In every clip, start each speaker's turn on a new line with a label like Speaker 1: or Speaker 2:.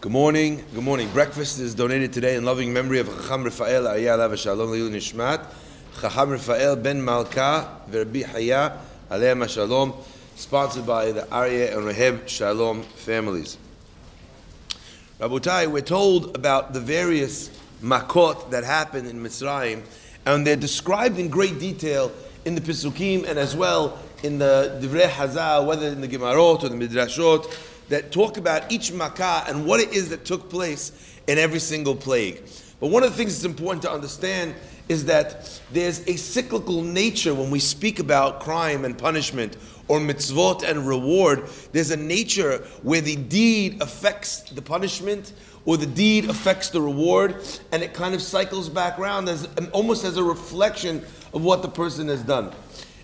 Speaker 1: Good morning. Good morning. Breakfast is donated today in loving memory of Chacham Rafael Ayah Alav Shalom Leilu Nishmat, Chacham Rafael Ben Malka Verbi Haya Aleim Shalom, sponsored by the Aryeh and Reheb Shalom families. Rabotai, we're told about the various makot that happened in Mitzrayim, and they're described in great detail in the Pisukim and as well in the Divrei Hazal, whether in the Gemarot or the Midrashot that talk about each makkah and what it is that took place in every single plague. But one of the things that's important to understand is that there's a cyclical nature when we speak about crime and punishment or mitzvot and reward. There's a nature where the deed affects the punishment or the deed affects the reward, and it kind of cycles back around as almost as a reflection of what the person has done.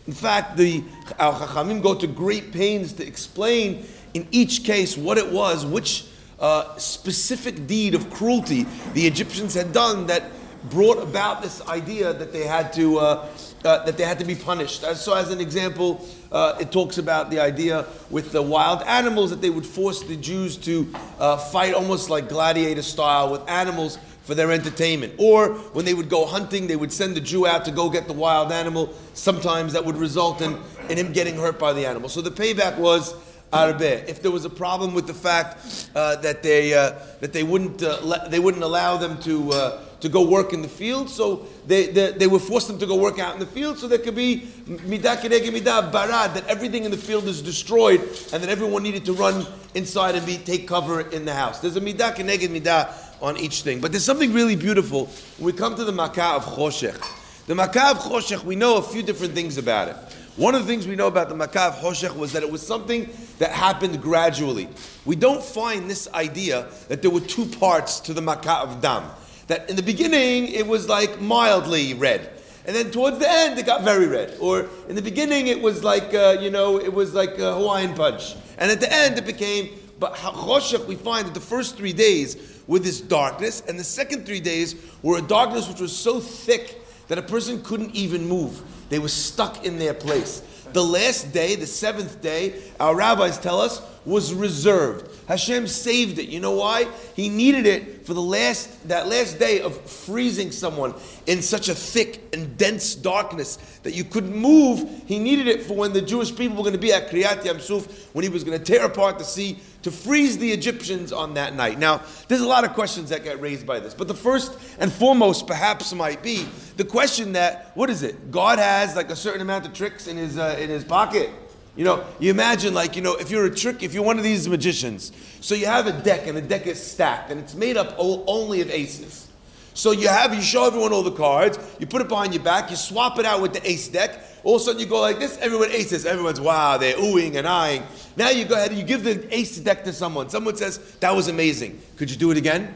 Speaker 1: In fact, the our Chachamim go to great pains to explain in each case what it was, which uh, specific deed of cruelty the Egyptians had done that brought about this idea that they had to uh, uh, that they had to be punished. So, as an example, uh, it talks about the idea with the wild animals that they would force the Jews to uh, fight almost like gladiator style with animals for their entertainment. Or when they would go hunting, they would send the Jew out to go get the wild animal. Sometimes that would result in, in him getting hurt by the animal. So the payback was If there was a problem with the fact uh, that they uh, that they wouldn't uh, le- they wouldn't allow them to uh, to go work in the field, so they, they, they would force them to go work out in the field, so there could be midah midah barad that everything in the field is destroyed, and that everyone needed to run inside and be take cover in the house. There's a midah kedege midah on each thing, but there's something really beautiful when we come to the makkah of choshech. The makkah of choshech, we know a few different things about it. One of the things we know about the Makkah of Choshech was that it was something that happened gradually. We don't find this idea that there were two parts to the Makkah of Dam. That in the beginning it was like mildly red. And then towards the end it got very red. Or in the beginning it was like, uh, you know, it was like a Hawaiian punch. And at the end it became, but Choshech, we find that the first three days were this darkness, and the second three days were a darkness which was so thick that a person couldn't even move. They were stuck in their place. The last day, the seventh day, our rabbis tell us, was reserved. Hashem saved it. You know why? He needed it for the last that last day of freezing someone in such a thick and dense darkness that you couldn't move. He needed it for when the Jewish people were going to be at Kriyat Yamsuf, when he was going to tear apart the sea to freeze the Egyptians on that night. Now, there's a lot of questions that get raised by this, but the first and foremost, perhaps, might be the question that what is it? God has like a certain amount of tricks in his uh, in his pocket. You know, you imagine like, you know, if you're a trick, if you're one of these magicians, so you have a deck and the deck is stacked and it's made up only of aces. So you have, you show everyone all the cards, you put it behind your back, you swap it out with the ace deck, all of a sudden you go like this, everyone aces, everyone's wow, they're oohing and eyeing. Now you go ahead and you give the ace deck to someone. Someone says, that was amazing. Could you do it again?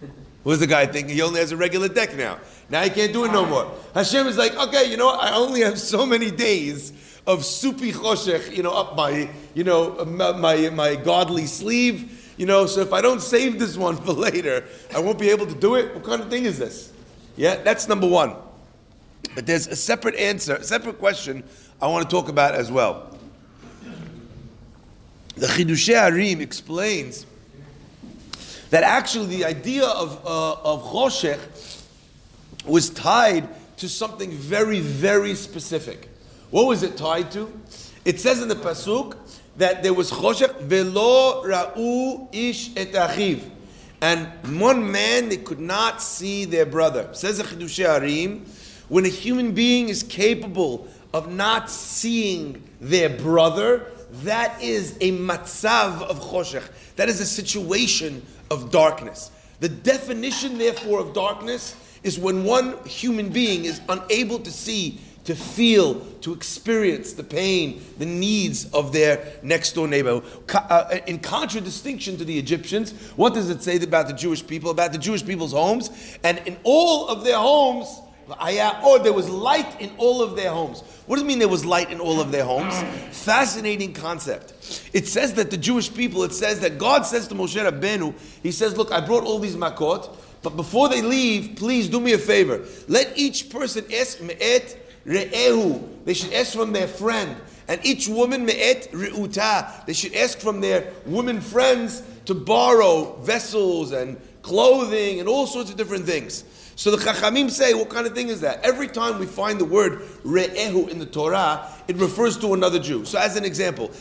Speaker 1: What does the guy think? He only has a regular deck now. Now he can't do it no more. Hashem is like, okay, you know what? I only have so many days of supi choshech, you know, up my, you know, my, my godly sleeve, you know, so if I don't save this one for later, I won't be able to do it. What kind of thing is this? Yeah, that's number one. But there's a separate answer, a separate question I want to talk about as well. The Chidushei HaRim explains that actually the idea of, uh, of Choshech was tied to something very, very specific. What was it tied to? It says in the pasuk that there was choshech velo ra'u ish et achiv, and one man they could not see their brother. Says the HaRim, when a human being is capable of not seeing their brother, that is a matzav of choshech. That is a situation of darkness. The definition, therefore, of darkness is when one human being is unable to see to feel, to experience the pain, the needs of their next door neighbor. Uh, in contradistinction to the Egyptians, what does it say about the Jewish people, about the Jewish people's homes? And in all of their homes, or there was light in all of their homes. What does it mean there was light in all of their homes? Fascinating concept. It says that the Jewish people, it says that God says to Moshe Rabbeinu, He says, Look, I brought all these makot, but before they leave, please do me a favor. Let each person ask me'et re'ehu. They should ask from their friend. And each woman me'et re'uta. They should ask from their women friends to borrow vessels and clothing and all sorts of different things. So the Chachamim say, what kind of thing is that? Every time we find the word re'ehu in the Torah, it refers to another Jew. So as an example, um,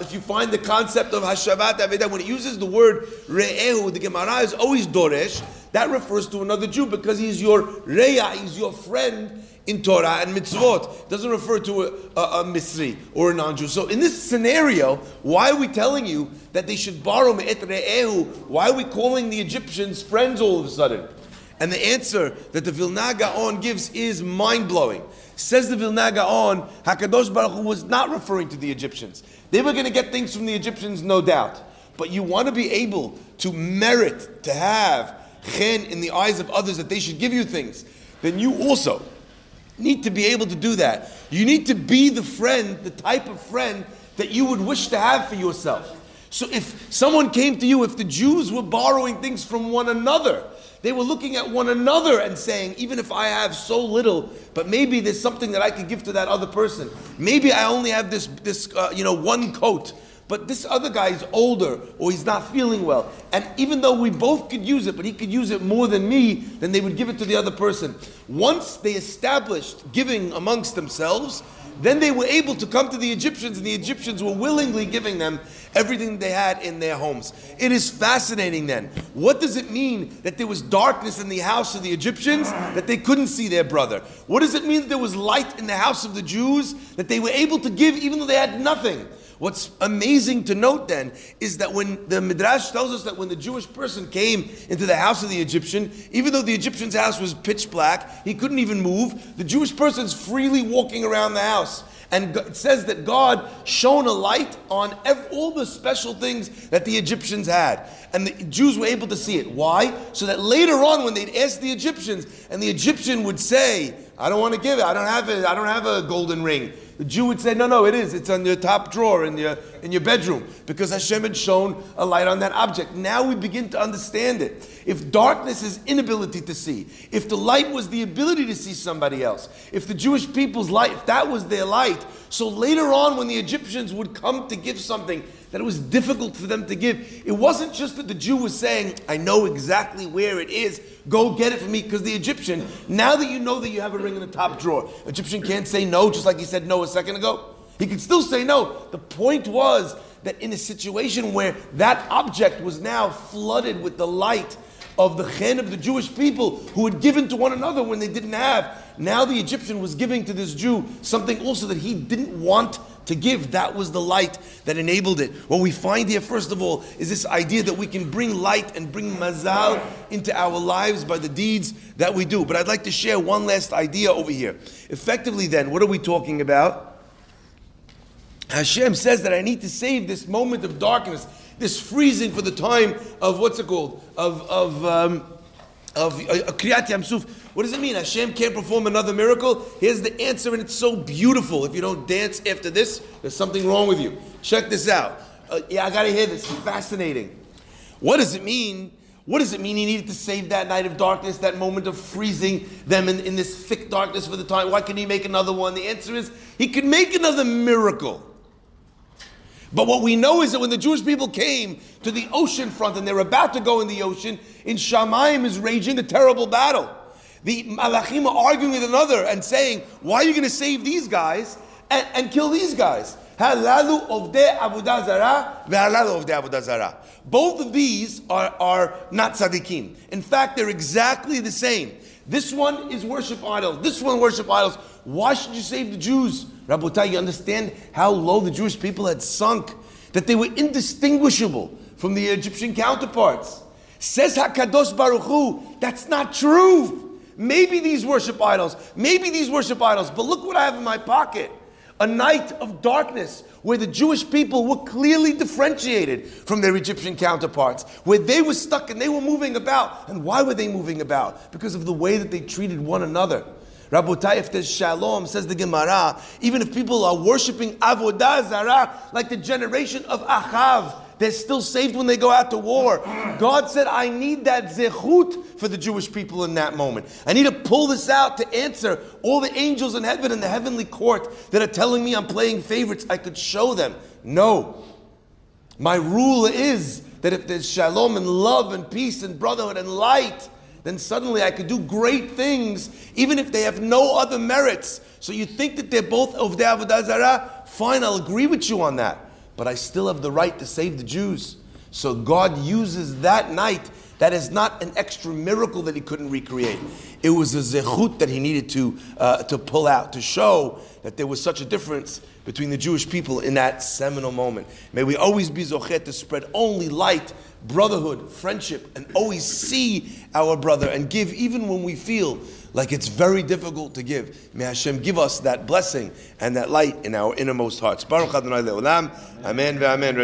Speaker 1: if you find the concept of Hashavat Avedah, when it uses the word re'ehu, the Gemara is always Doresh, that refers to another Jew because he's your Reya, he's your friend in Torah and mitzvot. It doesn't refer to a, a, a Misri or a non-Jew. So in this scenario, why are we telling you that they should borrow me'et re'ehu? Why are we calling the Egyptians friends all of a sudden? And the answer that the Vilna Gaon gives is mind-blowing. Says the Vilna Gaon, Hakadosh Baruch Hu was not referring to the Egyptians. They were going to get things from the Egyptians, no doubt. But you want to be able to merit to have chen in the eyes of others that they should give you things. Then you also need to be able to do that. You need to be the friend, the type of friend that you would wish to have for yourself. So if someone came to you, if the Jews were borrowing things from one another, they were looking at one another and saying, even if I have so little, but maybe there's something that I could give to that other person. Maybe I only have this, this uh, you know, one coat but this other guy is older or he's not feeling well. And even though we both could use it, but he could use it more than me, then they would give it to the other person. Once they established giving amongst themselves, then they were able to come to the Egyptians, and the Egyptians were willingly giving them everything they had in their homes. It is fascinating then. What does it mean that there was darkness in the house of the Egyptians, that they couldn't see their brother? What does it mean that there was light in the house of the Jews, that they were able to give even though they had nothing? What's amazing to note then is that when the Midrash tells us that when the Jewish person came into the house of the Egyptian, even though the Egyptian's house was pitch black, he couldn't even move, the Jewish person's freely walking around the house. And it says that God shone a light on all the special things that the Egyptians had. And the Jews were able to see it. Why? So that later on, when they'd ask the Egyptians, and the Egyptian would say, I don't want to give it, I don't have it, I don't have a golden ring. The Jew would say, no, no, it is. It's on your top drawer in your, in your bedroom because Hashem had shown a light on that object. Now we begin to understand it. If darkness is inability to see, if the light was the ability to see somebody else, if the Jewish people's light, if that was their light, so later on when the Egyptians would come to give something, that it was difficult for them to give. It wasn't just that the Jew was saying, I know exactly where it is, go get it for me, because the Egyptian, now that you know that you have a ring in the top drawer, Egyptian can't say no, just like he said no a second ago. He could still say no. The point was that in a situation where that object was now flooded with the light of the chen of the Jewish people who had given to one another when they didn't have, now the Egyptian was giving to this Jew something also that he didn't want to give. That was the light that enabled it. What we find here, first of all, is this idea that we can bring light and bring mazal into our lives by the deeds that we do. But I'd like to share one last idea over here. Effectively, then, what are we talking about? Hashem says that I need to save this moment of darkness, this freezing for the time of what's it called? Of, of, um, of uh, Kriyat Yamsuf. What does it mean? Hashem can't perform another miracle? Here's the answer, and it's so beautiful. If you don't dance after this, there's something wrong with you. Check this out. Uh, yeah, I gotta hear this. Fascinating. What does it mean? What does it mean he needed to save that night of darkness, that moment of freezing them in, in this thick darkness for the time? Why couldn't he make another one? The answer is he could make another miracle. But what we know is that when the Jewish people came to the ocean front and they're about to go in the ocean, in Shamayim is raging a terrible battle. The Malachim are arguing with another and saying, Why are you going to save these guys and, and kill these guys? Halalu ovdei Avodazara, halalu ovdei Avodazara. Both of these are, are not tzaddikim. In fact, they're exactly the same. This one is worship idols. This one worship idols. Why should you save the Jews? Rabotai, you understand how low the Jewish people had sunk, that they were indistinguishable from the Egyptian counterparts. Says Hakadosh Baruch Hu, that's not true. Maybe these worship idols, maybe these worship idols, but look what I have in my pocket. A night of darkness where the Jewish people were clearly differentiated from their Egyptian counterparts, where they were stuck and they were moving about. And why were they moving about? Because of the way that they treated one another. Rabotai, if there's shalom, says the Gemara, even if people are worshiping Avodah Zarah, like the generation of Achav, they're still saved when they go out to war. God said, I need that zechut for the Jewish people in that moment. I need to pull this out to answer all the angels in heaven and the heavenly court that are telling me I'm playing favorites. I could show them. No. My rule is that if there's shalom and love and peace and brotherhood and light, then suddenly I could do great things, even if they have no other merits. So you think that they're both of the Avodah Zarah? Fine, I'll agree with you on that. But I still have the right to save the Jews. So God uses that night. That is not an extra miracle that he couldn't recreate. It was a zechut that he needed to, uh, to pull out to show that there was such a difference between the Jewish people in that seminal moment. May we always be zochet to spread only light, brotherhood, friendship, and always see our brother and give even when we feel like it's very difficult to give. May Hashem give us that blessing and that light in our innermost hearts. Baruch Adonai Le'olam. Amen ve'amen.